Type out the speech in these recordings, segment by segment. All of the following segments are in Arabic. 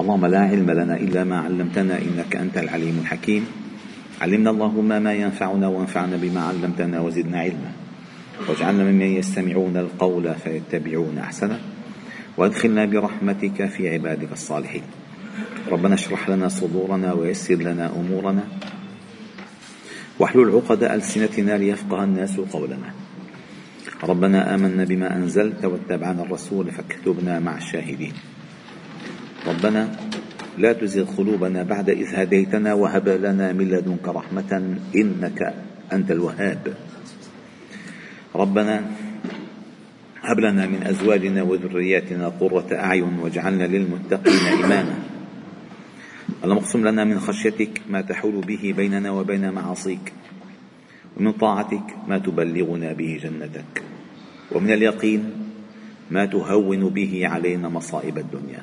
اللهم لا علم لنا إلا ما علمتنا إنك أنت العليم الحكيم. علمنا اللهم ما ينفعنا وانفعنا بما علمتنا وزدنا علما. واجعلنا ممن يستمعون القول فيتبعون أحسنه. وأدخلنا برحمتك في عبادك الصالحين. ربنا اشرح لنا صدورنا ويسر لنا أمورنا. واحلل عقد ألسنتنا ليفقه الناس قولنا. ربنا آمنا بما أنزلت واتبعنا الرسول فاكتبنا مع الشاهدين. ربنا لا تزغ قلوبنا بعد إذ هديتنا وهب لنا من لدنك رحمة إنك أنت الوهاب. ربنا هب لنا من أزواجنا وذرياتنا قرة أعين واجعلنا للمتقين إماما. اللهم اقسم لنا من خشيتك ما تحول به بيننا وبين معاصيك ومن طاعتك ما تبلغنا به جنتك ومن اليقين ما تهون به علينا مصائب الدنيا.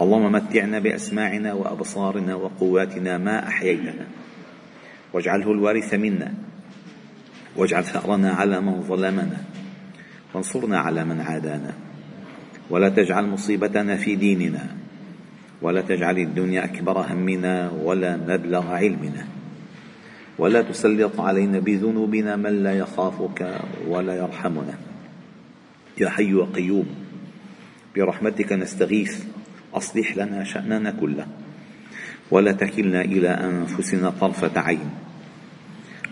اللهم متعنا بأسماعنا وأبصارنا وقواتنا ما أحييتنا. واجعله الوارث منا. واجعل ثأرنا على من ظلمنا. وانصرنا على من عادانا. ولا تجعل مصيبتنا في ديننا. ولا تجعل الدنيا أكبر همنا ولا مبلغ علمنا. ولا تسلط علينا بذنوبنا من لا يخافك ولا يرحمنا. يا حي وقيوم برحمتك نستغيث. أصلح لنا شأننا كله. ولا تكلنا إلى أنفسنا طرفة عين.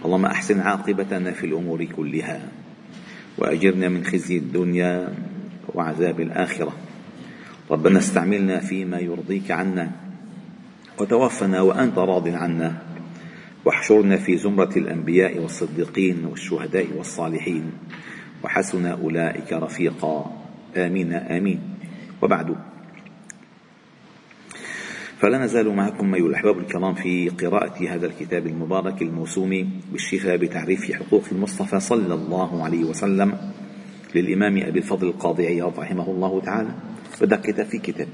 اللهم أحسن عاقبتنا في الأمور كلها. وأجرنا من خزي الدنيا وعذاب الآخرة. ربنا استعملنا فيما يرضيك عنا. وتوفنا وأنت راض عنا. واحشرنا في زمرة الأنبياء والصديقين والشهداء والصالحين. وحسن أولئك رفيقا. آمين آمين. وبعد. فلا نزال معكم أيها الأحباب الكرام في قراءة هذا الكتاب المبارك الموسوم بالشفاء بتعريف حقوق المصطفى صلى الله عليه وسلم للإمام أبي الفضل القاضي عياض رحمه الله تعالى. بدأ كتاب في كتاب.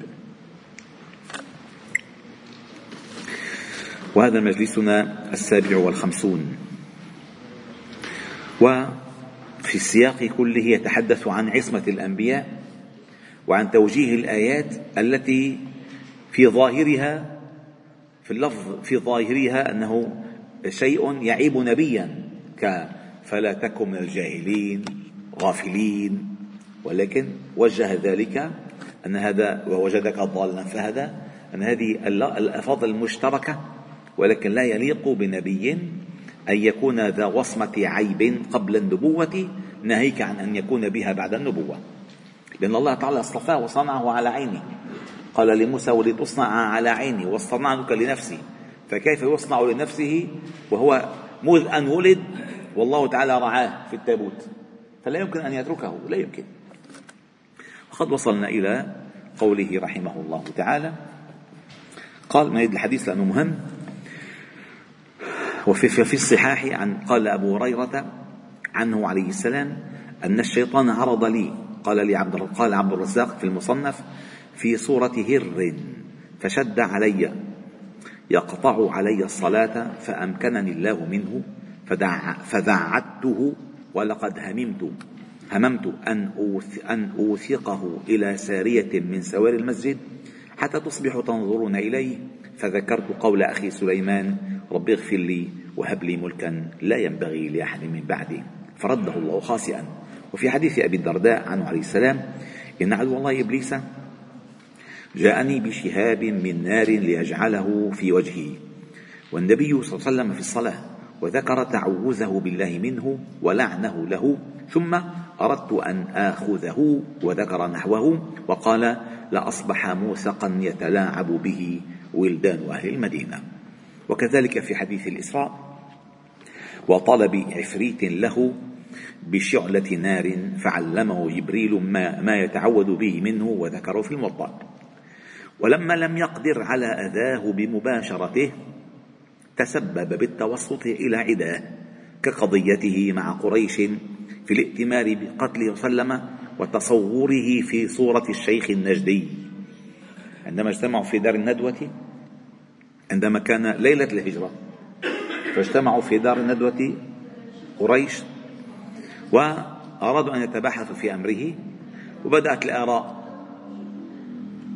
وهذا مجلسنا السابع والخمسون. وفي السياق كله يتحدث عن عصمة الأنبياء وعن توجيه الآيات التي في ظاهرها في اللفظ في ظاهرها أنه شيء يعيب نبيا ك فلا تكن من الجاهلين غافلين ولكن وجه ذلك أن هذا ووجدك ضالا فهذا أن هذه الألفاظ المشتركة ولكن لا يليق بنبي أن يكون ذا وصمة عيب قبل النبوة ناهيك عن أن يكون بها بعد النبوة. لأن الله تعالى اصطفاه وصنعه على عينه. قال لموسى ولتصنع على عيني واصطنعتك لنفسي. فكيف يصنع لنفسه؟ وهو مذ أن ولد والله تعالى رعاه في التابوت. فلا يمكن أن يتركه لا يمكن. وقد وصلنا إلى قوله رحمه الله تعالى. قال ما الحديث لأنه مهم. وفي في الصحاح عن قال أبو هريرة عنه عليه السلام أن الشيطان عرض لي. قال لي عبد قال عبد الرزاق في المصنف في صورة هر. فشد علي يقطع علي الصلاة فأمكنني الله منه فدع فدعته ولقد هممت هممت أن أن أوثقه إلى سارية من سوار المسجد حتى تصبحوا تنظرون إليه. فذكرت قول أخي سليمان رب اغفر لي وهب لي ملكا لا ينبغي لأحد من بعدي. فرده الله خاسئا. وفي حديث أبي الدرداء عنه عليه السلام إن عدو الله إبليس جاءني بشهاب من نار ليجعله في وجهي. والنبي صلى الله عليه وسلم في الصلاة وذكر تعوذه بالله منه ولعنه له ثم أردت أن آخذه وذكر نحوه وقال لأصبح موثقا يتلاعب به ولدان أهل المدينة وكذلك في حديث الإسراء وطلب عفريت له بشعلة نار فعلمه جبريل ما, ما يتعوذ به منه وذكره في الموطأ ولما لم يقدر على أذاه بمباشرته تسبب بالتوسط إلى عداه كقضيته مع قريش في الائتمار بقتله وسلم وتصوره في صورة الشيخ النجدي. عندما اجتمعوا في دار الندوة عندما كان ليلة الهجرة فاجتمعوا في دار الندوة قريش وأرادوا أن يتباحثوا في أمره وبدأت الآراء منكم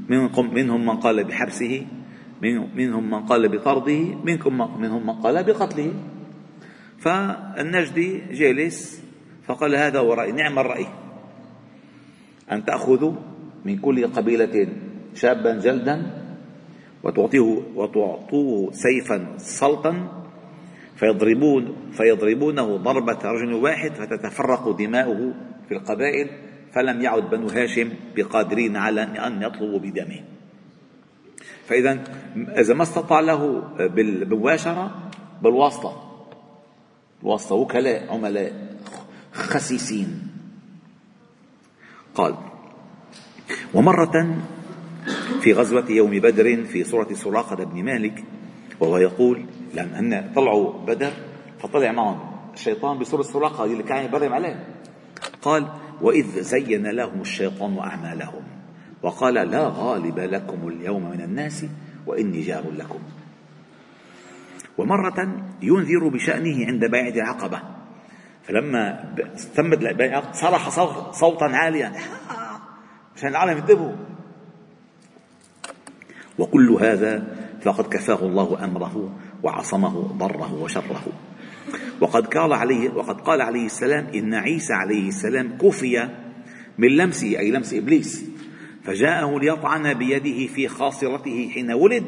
منهم من قال بحبسه منهم من قال بطرده منكم منهم من قال بقتله. فالنجدي جالس فقال هذا هو رأي نعم الرأي. أن تأخذوا من كل قبيلة شابا جلدا وتعطيه وتعطوه سيفا سلطا فيضربون فيضربونه ضربة رجل واحد فتتفرق دماؤه في القبائل. فلم يعد بنو هاشم بقادرين على أن يطلبوا بدمه. فإذا إذا ما استطاع له بالمباشرة بالواسطة. الواسطة وكلاء عملاء خسيسين. قال ومرة في غزوة يوم بدر في سورة سراقة بن مالك وهو يقول لأن طلعوا بدر فطلع معهم الشيطان بسورة سراقة اللي كان يبرم عليه قال وإذ زين لهم الشيطان أعمالهم وقال لا غالب لكم اليوم من الناس وإني جار لكم. ومرة ينذر بشأنه عند بيعة العقبة. فلما تمت البيعة صرخ صوتا عاليا. عشان العالم ينتبهوا وكل هذا فقد كفاه الله أمره وعصمه ضره وشره. وقد قال عليه وقد قال عليه السلام إن عيسى عليه السلام كفي من لمسه أي لمس إبليس. فجاءه ليطعن بيده في خاصرته حين ولد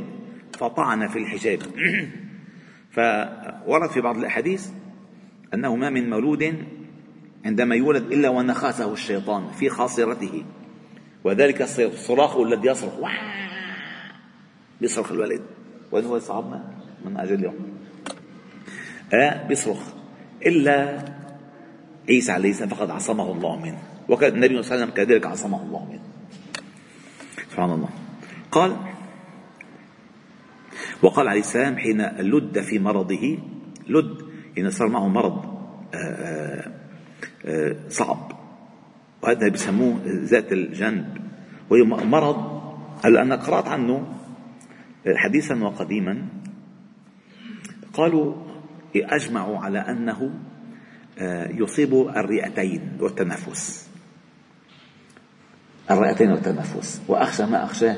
فطعن في الحجاب. فورد في بعض الأحاديث أنه ما من مولود عندما يولد إلا ونخاسه الشيطان في خاصرته. وذلك الصراخ الذي يصرخ بيصرخ الولد. وين هو صعبنا من أجل اليوم. آه بيصرخ. إلا عيسى عليه السلام فقد عصمه الله منه. وكان النبي صلى الله عليه وسلم كذلك عصمه الله منه. سبحان الله. قال وقال عليه السلام حين لد في مرضه لد يعني صار معه مرض آه، آآ آه، صعب. وهذا بيسموه ذات الجنب. وهي مرض. هلا أنا قرأت عنه حديثا وقديما؟ قالوا أجمعوا على أنه آه، يصيب الرئتين والتنفس. الرئتين والتنفس. وأخشى ما أخشاه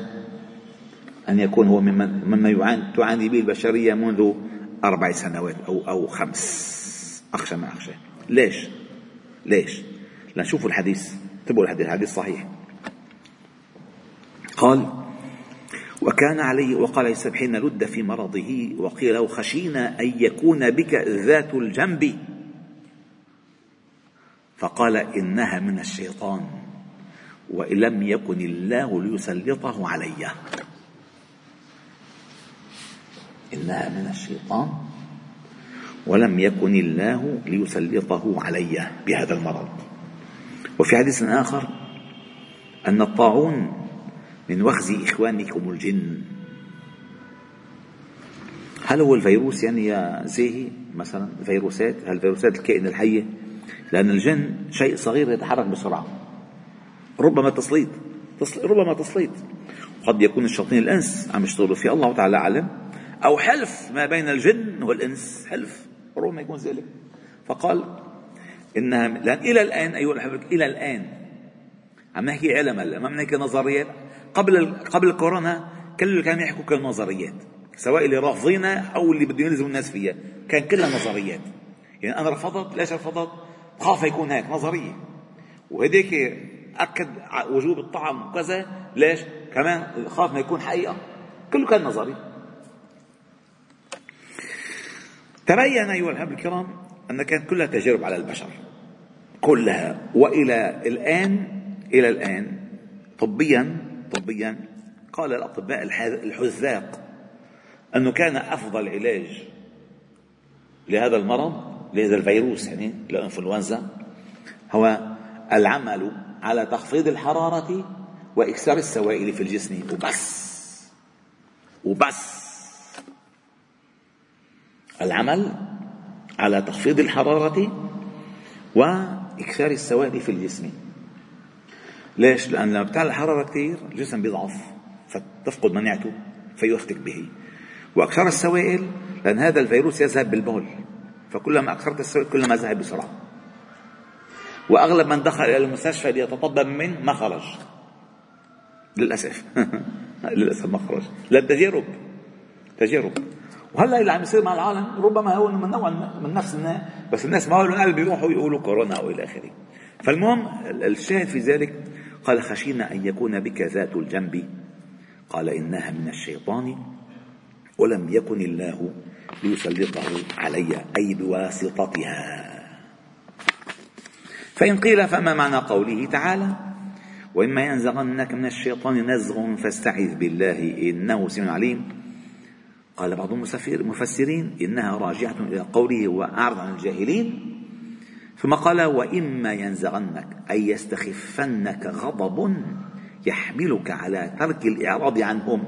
أن يكون هو ممن مما تعاني به البشرية منذ أربع سنوات أو أو خمس. أخشى ما أخشاه. ليش؟ ليش؟ لنشوف الحديث. انتبهوا الحديث؟ الحديث صحيح. قال وكان عليه وقال عيسى حين لد في مرضه وقيل له خشينا أن يكون بك ذات الجنب. فقال إنها من الشيطان وإن لم يكن الله ليسلطه علي. إنها من الشيطان ولم يكن الله ليسلطه علي بهذا المرض. وفي حديث آخر أن الطاعون من وخز إخوانكم الجن. هل هو الفيروس يعني يا زيهي مثلا؟ فيروسات؟ الفيروسات الكائن الحية؟ لأن الجن شيء صغير يتحرك بسرعة. ربما تسليط ربما تسليط قد يكون الشياطين الإنس عم يشتغلوا فيه. الله تعالى أعلم. أو حلف ما بين الجن والإنس. حلف. ربما يكون ذلك. فقال انها لأن إلى الآن أيها الاحبه إلى الآن عم نحكي علم هلا ما بنحكي نظريات. قبل قبل الكورونا كل اللي كانوا يحكوا كل نظريات سواء اللي رافضينها أو اللي بدهم يلزموا الناس فيها كان كلها نظريات. يعني أنا رفضت ليش رفضت؟ خاف يكون هيك نظرية. وهديك أكد وجوب الطعم وكذا ليش؟ كمان خاف ما يكون حقيقة. كله كان نظري. تبين أيها الأحبة الكرام أن كانت كلها تجارب على البشر. كلها. وإلى الآن إلى الآن طبيا طبيا قال الأطباء الحذاق أنه كان أفضل علاج لهذا المرض لهذا الفيروس يعني الإنفلونزا هو العمل على تخفيض الحرارة وإكسار السوائل في الجسم. وبس. وبس. العمل على تخفيض الحرارة وإكسار السوائل في الجسم. ليش؟ لأن لما بتعلى الحرارة كثير الجسم بيضعف فتفقد مناعته فيفتك به. وأكثر السوائل لأن هذا الفيروس يذهب بالبول. فكلما أكثرت السوائل كلما ذهب بسرعة. وأغلب من دخل إلى المستشفى ليتطبب منه ما خرج. للأسف. للأسف مخرج للتجارب. تجارب. وهلأ اللي عم يصير مع العالم ربما هو من نوع من نفس الناس بس الناس ما لهم قلب يروحوا يقولوا كورونا والى آخره. فالمهم الشاهد في ذلك قال خشينا أن يكون بك ذات الجنب. قال إنها من الشيطان ولم يكن الله ليسلطه علي أي بواسطتها. فإن قيل فما معنى قوله تعالى؟ وإما ينزغنك من الشيطان نزغ فاستعذ بالله إنه سميع عليم. قال بعض المفسرين إنها راجعة إلى قوله وأعرض عن الجاهلين. ثم قال وإما ينزغنك أي يستخفنك غضب يحملك على ترك الإعراض عنهم.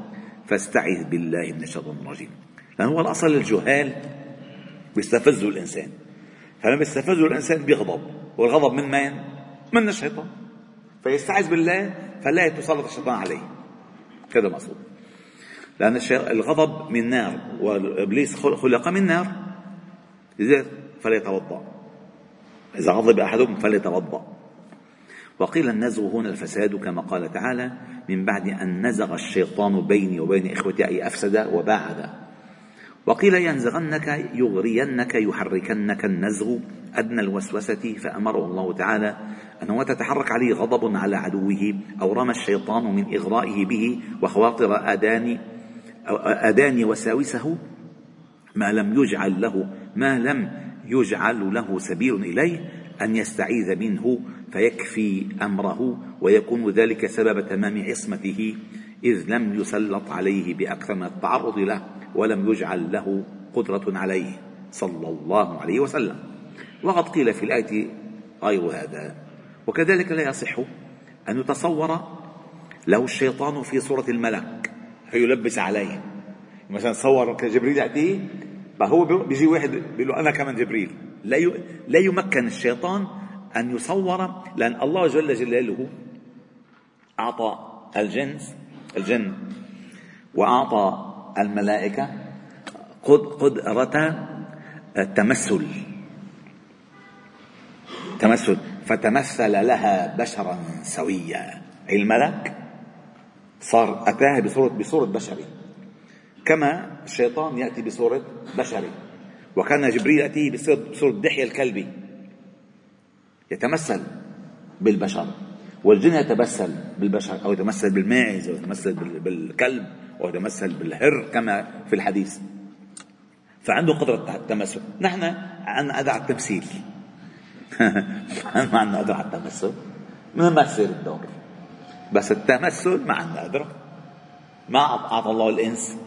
فاستعذ بالله من الشيطان الرجيم. لأن هو الأصل الجهال بيستفزوا الإنسان. فلما بيستفزوا الإنسان بيغضب والغضب من من؟ من الشيطان. فيستعذ بالله فلا يتسلط الشيطان عليه. كذا مقصود. لأن الغضب من نار وإبليس خلق من نار. لذلك فليتوضأ إذا غضب أحدهم فليتوضأ. وقيل النزغ هنا الفساد كما قال تعالى من بعد أن نزغ الشيطان بيني وبين إخوتي أي أفسد وباعد. وقيل ينزغنك يغرينك يحركنك النزغ أدنى الوسوسة فأمره الله تعالى أنه تتحرك عليه غضب على عدوه أو رمى الشيطان من إغرائه به وخواطر آدان أداني وساوسه ما لم يجعل له ما لم يجعل له سبيل إليه أن يستعيذ منه فيكفي أمره ويكون ذلك سبب تمام عصمته إذ لم يسلط عليه بأكثر من التعرض له ولم يجعل له قدرة عليه صلى الله عليه وسلم. وقد قيل في الآية غير هذا. وكذلك لا يصح أن يتصور له الشيطان في صورة الملك فيلبس عليه. مثلا صور جبريل فهو بيجي واحد بيقول له أنا كمان جبريل. لا لا يمكن الشيطان أن يصور لأن الله جل جلاله أعطى الجنس الجن وأعطى الملائكة قدرة التمثل. تمثل. فتمثل لها بشرا سويا. أي الملك؟ صار أتاها بصورة بصورة بشري كما الشيطان يأتي بصورة بشري وكان جبريل يأتيه بصورة دحية الكلبي يتمثل بالبشر والجن يتمثل بالبشر أو يتمثل بالماعز أو يتمثل بالكلب أو يتمثل بالهر كما في الحديث. فعنده قدرة التمثل نحن عندنا أدعى التمثيل. ما عندنا أدعى التمثل. نمثل الدور؟ بس التمثل ما عندنا قدرة ما أعطى الله الإنس.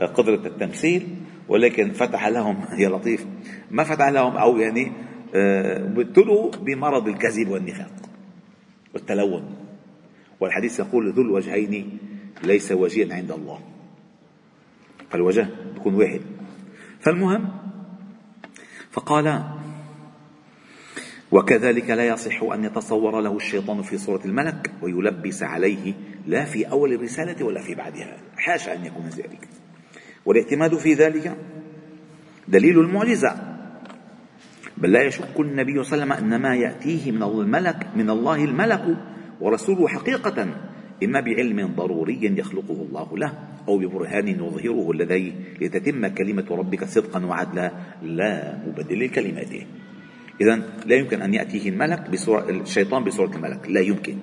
قدرة التمثيل ولكن فتح لهم يا لطيف ما فتح لهم أو يعني آه، ابتلوا بمرض الكذب والنفاق والتلون. والحديث يقول ذو الوجهين ليس وجيا عند الله. فالوجه يكون واحد. فالمهم فقال وكذلك لا يصح أن يتصور له الشيطان في صورة الملك ويلبس عليه لا في أول الرسالة ولا في بعدها. حاشا أن يكون ذلك. والاعتماد في ذلك دليل المعجزة. بل لا يشك النبي صلى الله عليه وسلم أن ما يأتيه من الملك من الله الملك ورسوله حقيقة إما بعلم ضروري يخلقه الله له أو ببرهان يظهره لديه لتتم كلمة ربك صدقا وعدلا. لا مبدل لكلماته إذا لا يمكن أن يأتيه الملك بصورة الشيطان بصورة الملك. لا يمكن.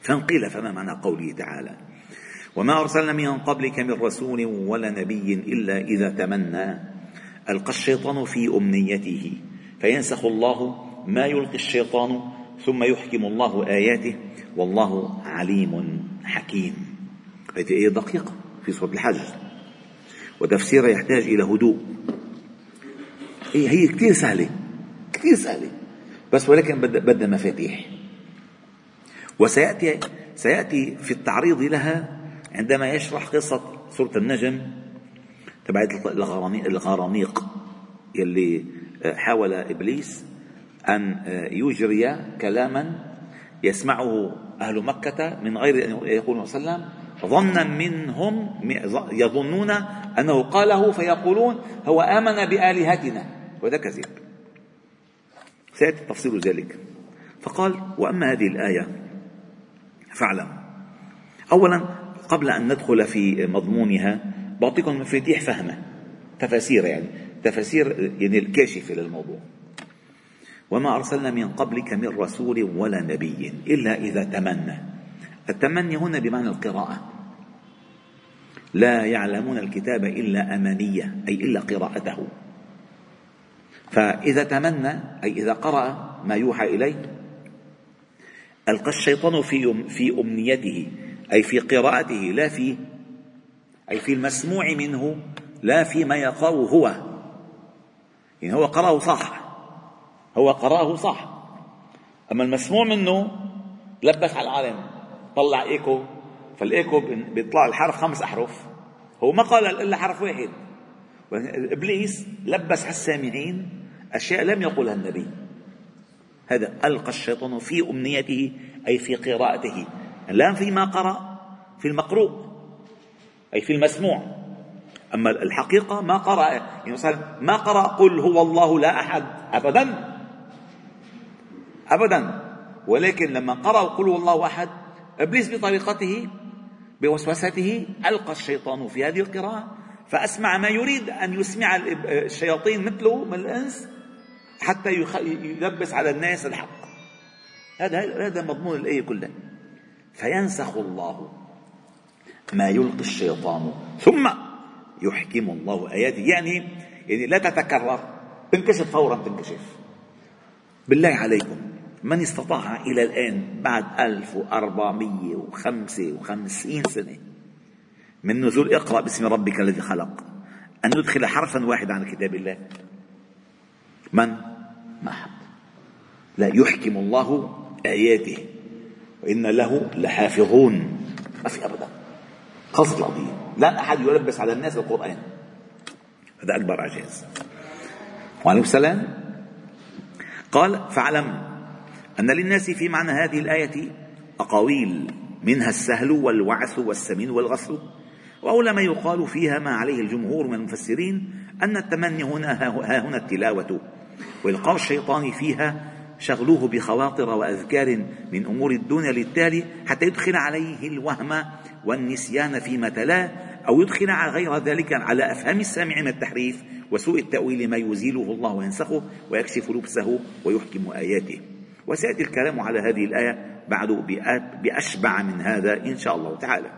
فانقيل فما معنى قوله تعالى؟ وما أرسلنا من قبلك من رسول ولا نبي إلا إذا تمنى. ألقى الشيطان في أمنيته فينسخ الله ما يلقي الشيطان ثم يحكم الله آياته. والله عليم حكيم. هذه آية دقيقة في سورة الحج وتفسيرها يحتاج إلى هدوء. هي هي كثير سهلة كثير سهلة. بس ولكن بدها مفاتيح. وسيأتي سيأتي في التعريض لها عندما يشرح قصة سورة النجم تبعت الغرانيق يلي حاول إبليس أن يجري كلاما يسمعه أهل مكة من غير أن يقول صلى الله عليه وسلم. ظنا منهم يظنون أنه قاله فيقولون هو آمن بآلهتنا. وهذا كذب سيأتي تفصيل ذلك. فقال وأما هذه الآية فاعلم. أولا قبل أن ندخل في مضمونها بعطيكم مفاتيح فهمة تفاسير يعني تفاسير يعني الكاشفة للموضوع. وما أرسلنا من قبلك من رسول ولا نبي إلا إذا تمنى. التمني هنا بمعنى القراءة. لا يعلمون الكتاب إلا أمانية أي إلا قراءته. فإذا تمنى أي إذا قرأ ما يوحى إليه ألقى الشيطان في في أمنيته. أي في قراءته لا في أي في المسموع منه لا فيما يقرأ هو. يعني هو قرأه صح. هو قرأه صح. أما المسموع منه لبس على العالم طلع إيكو فالإيكو بيطلع الحرف خمس أحرف. هو ما قال إلا حرف واحد. إبليس لبس على السامعين أشياء لم يقلها النبي. هذا ألقى الشيطان في أمنيته أي في قراءته. لا فيما قرأ في المقروء أي في المسموع. أما الحقيقة ما قرأ يعني مثلا ما قرأ قل هو الله لا أحد أبدا. أبدا. ولكن لما قرأ قل هو الله أحد إبليس بطريقته بوسوسته ألقى الشيطان في هذه القراءة فأسمع ما يريد أن يسمع الشياطين مثله من الإنس حتى يلبس على الناس الحق. هذا هذا مضمون الآية كلها. فينسخ الله ما يلقي الشيطان ثم يحكم الله آياته. يعني يعني لا تتكرر تنكشف فورا تنكشف. بالله عليكم من استطاع إلى الآن بعد 1455 سنة من نزول اقرأ باسم ربك الذي خلق أن يدخل حرفا واحدا عن كتاب الله. من؟ ما حد. لا يحكم الله آياته. وإن له لحافظون. ما في أبدا. قصد العظيم لا أحد يلبس على الناس القرآن. هذا أكبر إعجاز وعليكم السلام. قال فاعلم أن للناس في معنى هذه الآية أقاويل. منها السهل والوعث والسمين والغسل وأولى ما يقال فيها ما عليه الجمهور من المفسرين أن التمني هنا ها هنا التلاوة. وإلقاء الشيطان فيها شغلوه بخواطر وأذكار من أمور الدنيا للتالي حتى يدخل عليه الوهم والنسيان فيما تلاه أو يدخل غير ذلك على أفهام السامع من التحريف وسوء التأويل ما يزيله الله وينسخه ويكشف لبسه ويحكم آياته. وسيأتي الكلام على هذه الآية بعد بأشبع من هذا إن شاء الله تعالى.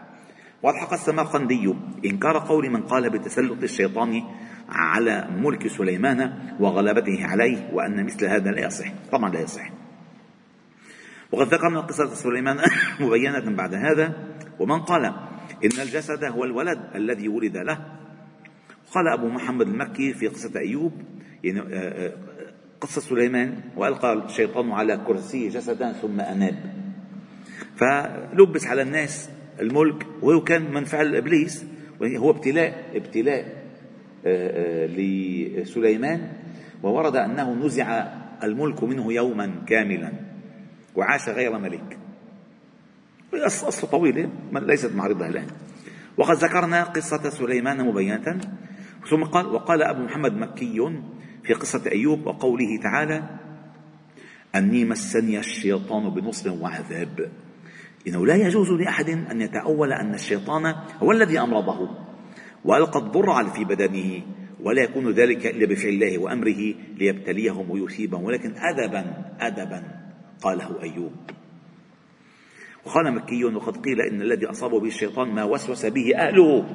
وألحق السمرقندي إنكار قول من قال بتسلط الشيطان على ملك سليمان وغلبته عليه وأن مثل هذا لا يصح. طبعا لا يصح. وقد ذكرنا قصة سليمان مبينة بعد هذا. ومن قال إن الجسد هو الولد الذي ولد له. قال أبو محمد المكي في قصة أيوب يعني آه، آه، قصة سليمان وألقى الشيطان على كرسي جسدا ثم أناب. فلبس على الناس الملك وهو كان من فعل إبليس هو ابتلاء ابتلاء لسليمان وورد أنه نزع الملك منه يوما كاملا وعاش غير ملك أصل طويلة ليست معرضة الآن. وقد ذكرنا قصة سليمان مبينة. ثم قال وقال أبو محمد مكي في قصة أيوب وقوله تعالى أني مسني الشيطان بنصب وعذاب. إنه لا يجوز لأحد أن يتأول أن الشيطان هو الذي أمرضه. وألقى الضر في بدنه ولا يكون ذلك إلا بفعل الله وأمره ليبتليهم ويثيبهم ولكن أدبا أدبا قاله أيوب. وقال مكي وقد قيل إن الذي أصابه به الشيطان ما وسوس به أهله.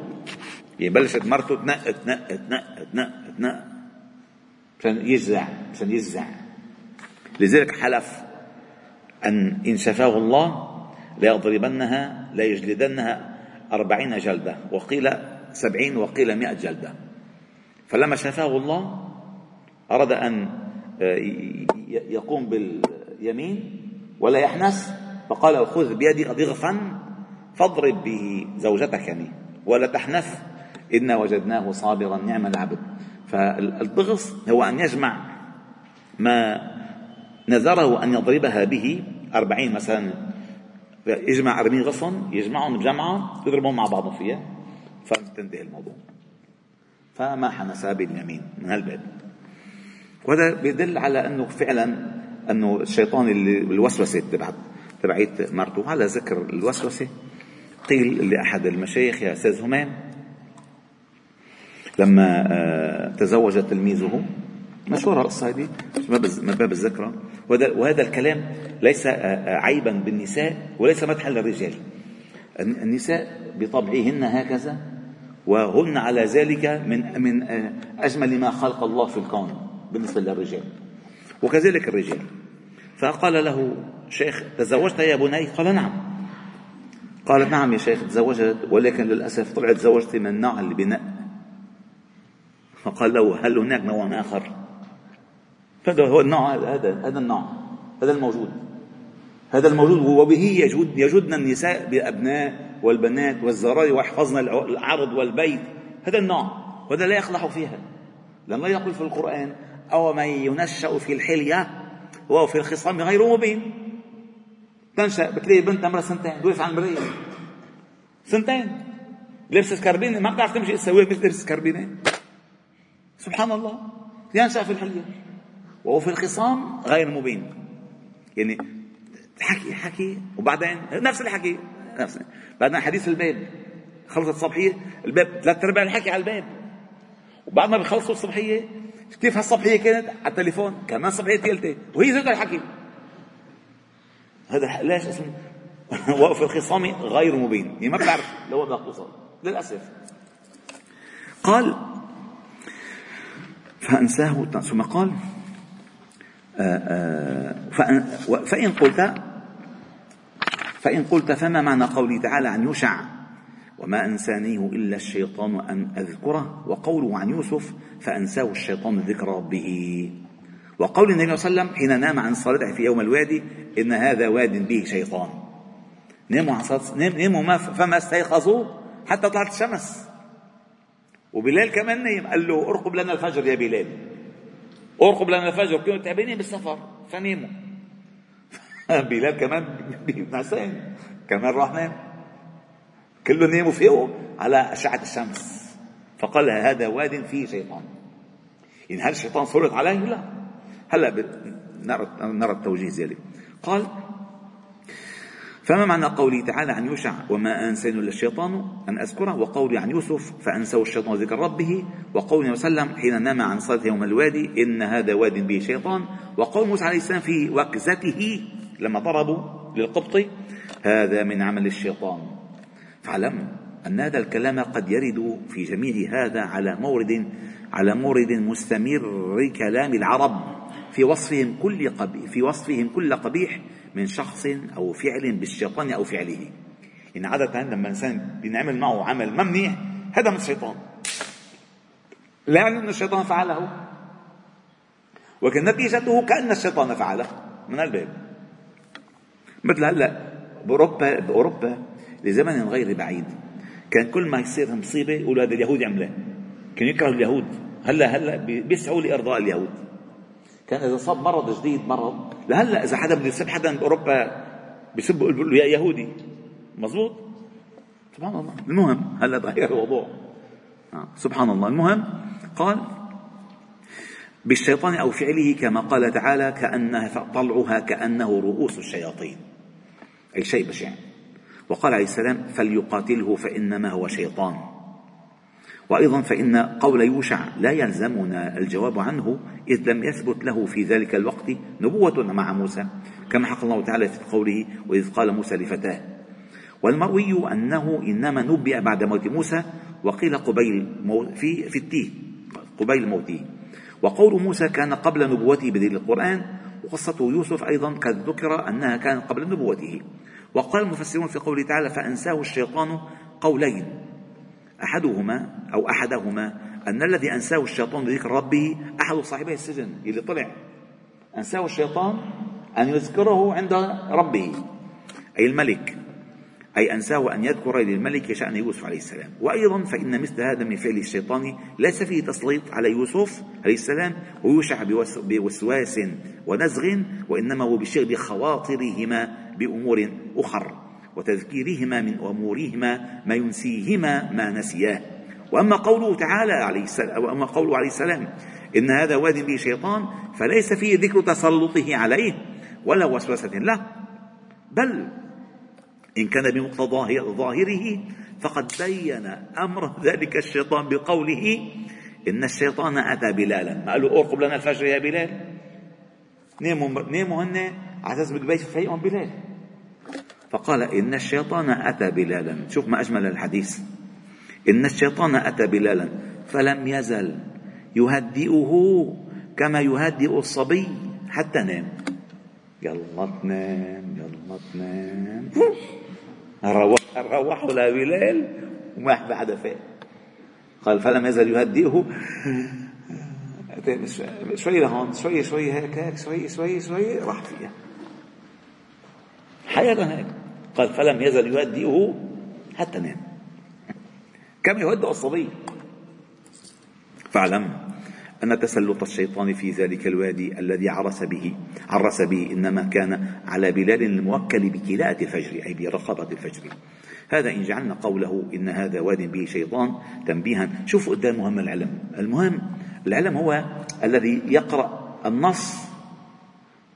يعني بلشت مرته تنق تنق تنق تنق تنق عشان يجزع عشان يجزع لذلك حلف أن إن شفاه الله ليضربنها ليجلدنها أربعين جلدة. وقيل سبعين وقيل مئة جلدة. فلما شفاه الله أراد أن آه، يقوم باليمين ولا يحنس فقال خذ بيدي ضغفا فاضرب به زوجتك يعني ولا تحنث إنا وجدناه صابرا نعم العبد. فالضغص هو أن يجمع ما نذره أن يضربها به أربعين مثلا يجمع أربعين غصن يجمعهم بجمعة يضربهم مع بعضهم فيها. فتنتهي الموضوع. فما حنس باليمين من هالباب. وهذا بيدل على أنه فعلا أنه الشيطان اللي بالوسوسه تبعت تبعيت مرته. على ذكر الوسوسة. قيل لأحد المشايخ يا أستاذ همام لما آه، تزوج تلميذه مشهورة القصة هذه من باب الذكرى. وهذا الكلام ليس آه، آه، عيبا بالنساء وليس مدحا للرجال. النساء بطبعهن هكذا وهن على ذلك من من اجمل ما خلق الله في الكون بالنسبة للرجال. وكذلك الرجال. فقال له شيخ تزوجت يا بني؟ قال نعم. قالت نعم يا شيخ تزوجت ولكن للأسف طلعت تزوجت من النوع اللي بنق فقال له هل هناك نوع آخر؟ هذا هو النوع هذا هذا النوع هذا الموجود. هذا الموجود وبه يجود يجودن النساء بالابناء والبنات والزراير ويحفظن العرض والبيت. هذا النوع وهذا لا يخلح فيها. لما يقول في القرآن أو من ينشأ في الحلية وهو في الخصام غير مبين. تنشأ بتلاقي بنت عمرها سنتين توقف عن المراية سنتين. لبست كربينة ما بتعرف تمشي تسوي مثل لبست كربينة سبحان الله. ينشأ في الحلية. وهو في الخصام غير مبين. يعني حكي حكي وبعدين نفس الحكي. نفس بعدين حديث الباب. خلصت الصبحية الباب ثلاث أرباع الحكي على الباب. وبعد ما بيخلصوا الصبحية. كيف هالصبحية كانت؟ على التليفون. كمان صبحية ثالثة. وهي زوجة الحكي. هذا ليش اسمه وقف الخصام غير مبين. يعني ما بتعرف. لو بدك توصل للأسف. قال فأنساه. ثم قال آآ آآ فإن قلت فإن قلت فما معنى قوله تعالى عن يوشع؟ وما أنسانيه إلا الشيطان أن أذكره وقوله عن يوسف فأنساه الشيطان ذكر ربه. وقول النبي صلى الله عليه وسلم حين نام عن صلاته في يوم الوادي إن هذا واد به شيطان. ناموا عن صلاة ناموا ما فما استيقظوا حتى طلعت الشمس. وبلال كمان نام قال له ارقب لنا الفجر يا بلال. ارقب لنا الفجر كانوا تعبانين بالسفر فناموا. بلال كمان نعسان كمان راح نام كلهم ناموا فيه على أشعة الشمس. فقال هذا واد فيه شيطان. إن هل الشيطان سلط عليه لا. هلا نرى التوجيه ذلك قال فما معنى قوله تعالى عن يوشع وما أنساني إلا الشيطان؟ أن أذكره. وقولي عن يوسف فأنسوا الشيطان ذكر ربه. وقول صلى الله عليه وسلم حين نام عن صلاة يوم الوادي إن هذا واد به شيطان. وقول موسى عليه السلام في وكزته لما ضربوا للقبط هذا من عمل الشيطان. فاعلم أن هذا الكلام قد يرد في جميع هذا على مورد على مورد مستمر كلام العرب في وصفهم كل قبيح في وصفهم كل قبيح من شخص أو فعل بالشيطان أو فعله. إن عادة لما الإنسان بينعمل معه عمل ما منيح هذا من الشيطان. لا أن الشيطان فعله. ولكن نتيجته كأن الشيطان فعله. من الباب. مثل هلا بأوروبا بأوروبا لزمن غير بعيد. كان كل ما يصير مصيبة يقولوا هذا اليهود عملة. كانوا يكرهوا اليهود. هلا هلا بيسعوا لإرضاء اليهود. كان إذا صاب مرض جديد مرض. لهلا إذا حدا بده يسب حدا بأوروبا بيسب بيقول له يا يهودي. مزبوط سبحان الله. المهم هلا تغير الموضوع. آه. سبحان الله. المهم قال بالشيطان أو فعله كما قال تعالى كأنها طلعها كأنه رؤوس الشياطين. أي شيء بشع. وقال عليه السلام فليقاتله فإنما هو شيطان. وأيضا فإن قول يوشع لا يلزمنا الجواب عنه إذ لم يثبت له في ذلك الوقت نبوة مع موسى كما حق الله تعالى في قوله وإذ قال موسى لفتاه والمروي أنه إنما نبئ بعد موت موسى وقيل قبيل في في التيه قبيل موته. وقول موسى كان قبل نبوته بدليل القرآن وقصة يوسف أيضا قد ذكر أنها كانت قبل نبوته. وقال المفسرون في قوله تعالى فأنساه الشيطان قولين. أحدهما أو أحدهما أن الذي أنساه الشيطان بذكر ربه أحد صاحبي السجن اللي طلع. أنساه الشيطان أن يذكره عند ربه أي الملك. أي أنساه أن يذكر للملك شأن يوسف عليه السلام. وأيضا فإن مثل هذا من فعل الشيطان ليس فيه تسليط على يوسف عليه السلام ويوشع بوسواس ونزغ وإنما هو بشغل خواطرهما بأمور أخر وتذكيرهما من أمورهما ما ينسيهما ما نسياه. وأما قوله تعالى عليه السلام وأما قوله عليه السلام إن هذا واد به شيطان فليس فيه ذكر تسلطه عليه ولا وسوسة له بل إن كان بمقتضى ظاهره فقد بين أمر ذلك الشيطان بقوله إن الشيطان أتى بلالا. ما قال له أرقب لنا الفجر يا بلال. ناموا ناموا هن على أساس بده يفيقهم بلال. فقال إن الشيطان أتى بلالا. شوف ما أجمل الحديث. إن الشيطان أتى بلالا. فلم يزل. يهدئه كما يهدئ الصبي حتى نام. يلا تنام يلا تنام روحوا لبلال وما حدا فاق قال فلم يزل يهدئه شوي لهون شوي شوي هيك هيك شوي شوي شوي راح فيها. حقيقة هيك. قال فلم يزل يهدئه حتى نام. كم يهدئ الصبي؟ فاعلم. أن تسلط الشيطان في ذلك الوادي الذي عرس به عرس به إنما كان على بلال الموكل بكلاءة الفجر أي برقبة الفجر. هذا إن جعلنا قوله إن هذا واد به شيطان تنبيها. شوفوا قدام مهم العلم. المهم العلم هو الذي يقرأ النص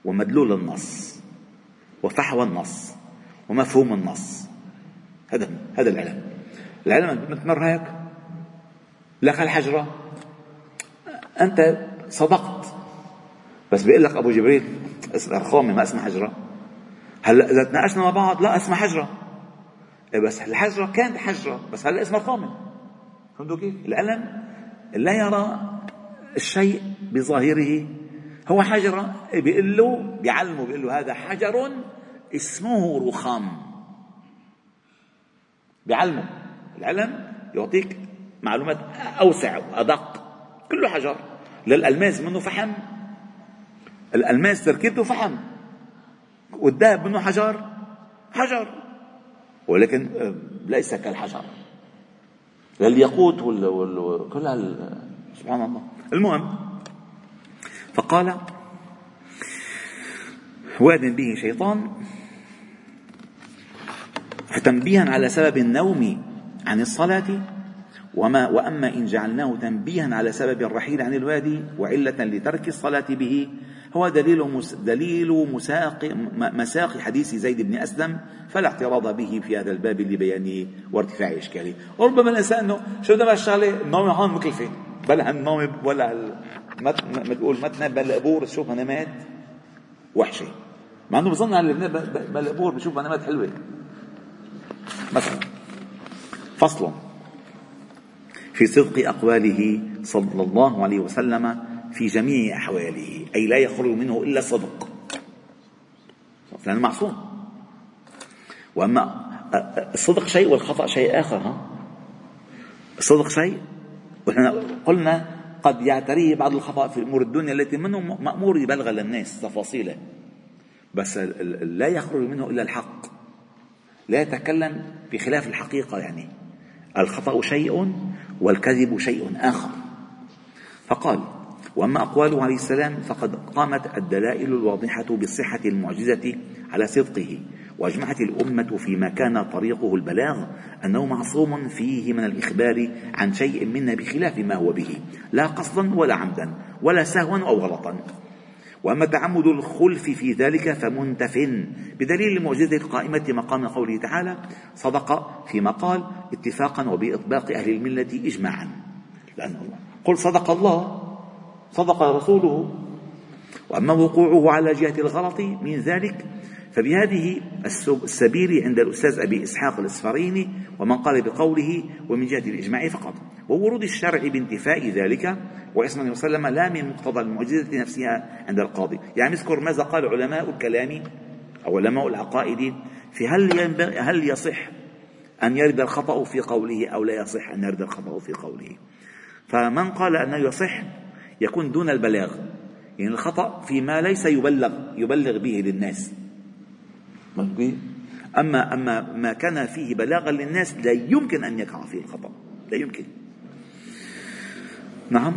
ومدلول النص وفحوى النص ومفهوم النص. هذا هذا العلم. العلم متمر هيك؟ لك الحجرة أنت صدقت. بس بيقول لك أبو جبريل اسمها رخامة ما اسمها حجرة. هلأ إذا تناقشنا مع بعض لا اسمها حجرة. إيه بس الحجرة كانت حجرة بس هلأ اسمها رخامة فهمتوا كيف؟ العلم لا يرى الشيء بظاهره. هو حجرة بيقول له بيعلمه بيقول له هذا حجر اسمه رخام. بيعلمه. العلم يعطيك معلومات أوسع وأدق كله حجر. للألماس منه فحم. الألماس تركيبته فحم. والذهب منه حجر. حجر. ولكن آه، ليس كالحجر. للياقوت وال... وال... كل هال... سبحان الله. المهم فقال واد به شيطان فتنبيها على سبب النوم عن الصلاة وما وأما إن جعلناه تنبيها على سبب الرحيل عن الوادي وعلة لترك الصلاة به هو دليل دليل مساق مساق حديث زيد بن أسلم فلا اعتراض به في هذا الباب لبيانه وارتفاع إشكاله. وربما الإنسان أنه شو ده الشغلة النوم هون مكلفة بلا النوم ولا ما تقول ما تنام بالقبور تشوف منامات وحشة. مع أنه بظن اللي بالقبور بشوف منامات حلوة. مثلا فصل في صدق أقواله صلى الله عليه وسلم في جميع أحواله أي لا يخرج منه إلا الصدق لأنه معصوم. وأما الصدق شيء والخطأ شيء آخر ها؟ الصدق شيء ونحن قلنا قد يعتريه بعض الخطأ في أمور الدنيا التي منه مأمور يبلغ للناس تفاصيله. بس لا يخرج منه إلا الحق. لا يتكلم بخلاف الحقيقة يعني. الخطأ شيء والكذب شيء آخر. فقال وأما اقواله عليه السلام فقد قامت الدلائل الواضحة بصحه المعجزة على صدقه وأجمعت الأمة فيما كان طريقه البلاغ أنه معصوم فيه من الإخبار عن شيء منا بخلاف ما هو به لا قصدا ولا عمدا ولا سهوا أو غلطا. وأما تعمد الخلف في ذلك فمنتف. بدليل المعجزة القائمة مقام قوله تعالى صدق فيما قال اتفاقا وبإطباق أهل الملة اجماعا. لأن الله قل صدق الله صدق رسوله. وأما وقوعه على جهة الغلط من ذلك فبهذه السبيل عند الأستاذ أبي إسحاق الاصفريني ومن قال بقوله ومن جهة الإجماع فقط. وورود الشرع بانتفاء ذلك واسم وسلم لا من مقتضى المعجزة نفسها عند القاضي. يعني نذكر ماذا قال علماء الكلام أو علماء العقائد في هل هل يصح أن يرد الخطأ في قوله أو لا يصح أن يرد الخطأ في قوله؟ فمن قال أنه يصح يكون دون البلاغ. يعني الخطأ فيما ليس يبلغ يبلغ به للناس. أما أما ما كان فيه بلاغا للناس لا يمكن أن يقع فيه الخطأ. لا يمكن. نعم.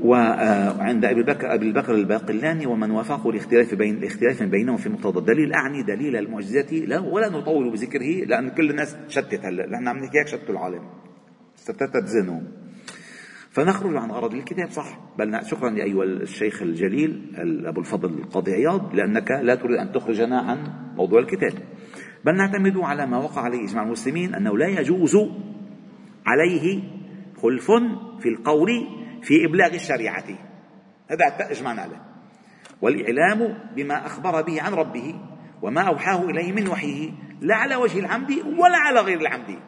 وعند أبي بكر أبي بكر الباقلاني ومن وافقه الاختلاف بين الاختلاف بينهم في مقتضى الدليل أعني دليل المعجزات لا ولا نطول بذكره لأن كل الناس شتت هلا نحن عم نحكي شتوا العالم. ستتت زنوا فنخرج عن غرض الكتاب صح؟ بل شكرا أيها الشيخ الجليل أبو الفضل القاضي عياض لأنك لا تريد أن تخرجنا عن موضوع الكتاب. بل نعتمد على ما وقع عليه إجماع المسلمين أنه لا يجوز عليه خلف في القول في إبلاغ الشريعة. هذا أجمعنا عليه والإعلام بما أخبر به عن ربه وما أوحاه إليه من وحيه لا على وجه العمد ولا على غير العمد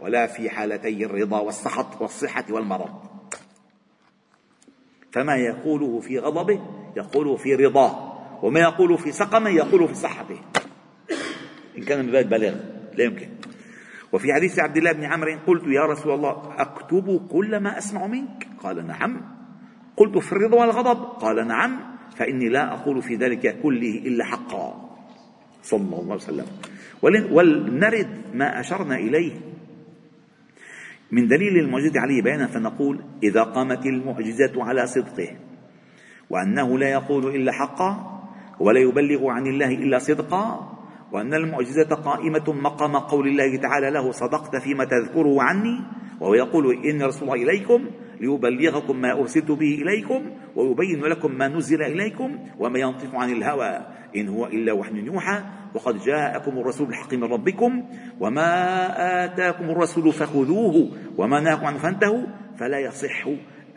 ولا في حالتي الرضا والسخط والصحة والمرض. فما يقوله في غضبه يقوله في رضاه وما يقوله في سقمه يقوله في صحته. إن كان من باب لا يمكن. وفي حديث عبد الله بن عمرو قلت يا رسول الله أكتب كل ما أسمع منك؟ قال نعم. قلت في الرضا والغضب؟ قال نعم. فإني لا أقول في ذلك كله إلا حقا. صلى الله عليه وسلم. ولنرد ما أشرنا إليه من دليل المعجزة عليه بيانا فنقول إذا قامت المعجزة على صدقه وأنه لا يقول إلا حقا ولا يبلغ عن الله إلا صدقا وأن المعجزة قائمة مقام قول الله تعالى له صدقت فيما تذكره عني وهو يقول إن رسول الله إليكم ليبلغكم ما أرسلت به إليكم ويبين لكم ما نزل إليكم وما ينطق عن الهوى. إن هو إلا وحي يوحى وقد جاءكم الرسول الحق من ربكم وما آتاكم الرسول فخذوه وما نهاكم عنه فانتهوا. فلا يصح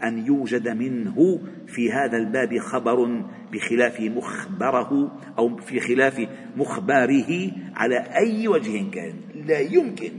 أن يوجد منه في هذا الباب خبر بخلاف مخبره أو في خلاف مخباره على أي وجه كان. لا يمكن.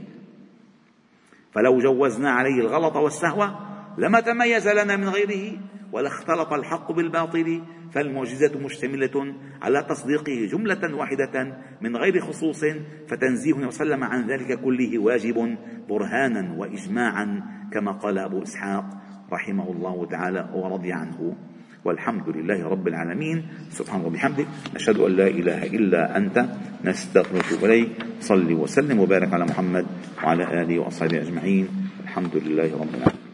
فلو جوزنا عليه الغلط والسهو لما تميز لنا من غيره ولا اختلط الحق بالباطل فالمعجزة مشتملة على تصديقه جملة واحدة من غير خصوص فتنزيهه وسلم عن ذلك كله واجب برهانا وإجماعا كما قال أبو إسحاق رحمه الله تعالى ورضي عنه. والحمد لله رب العالمين. سبحانه وبحمده نشهد أن لا إله إلا أنت. نستغفرك إليك. صل وسلم وبارك على محمد وعلى آله وأصحابه أجمعين. الحمد لله رب العالمين.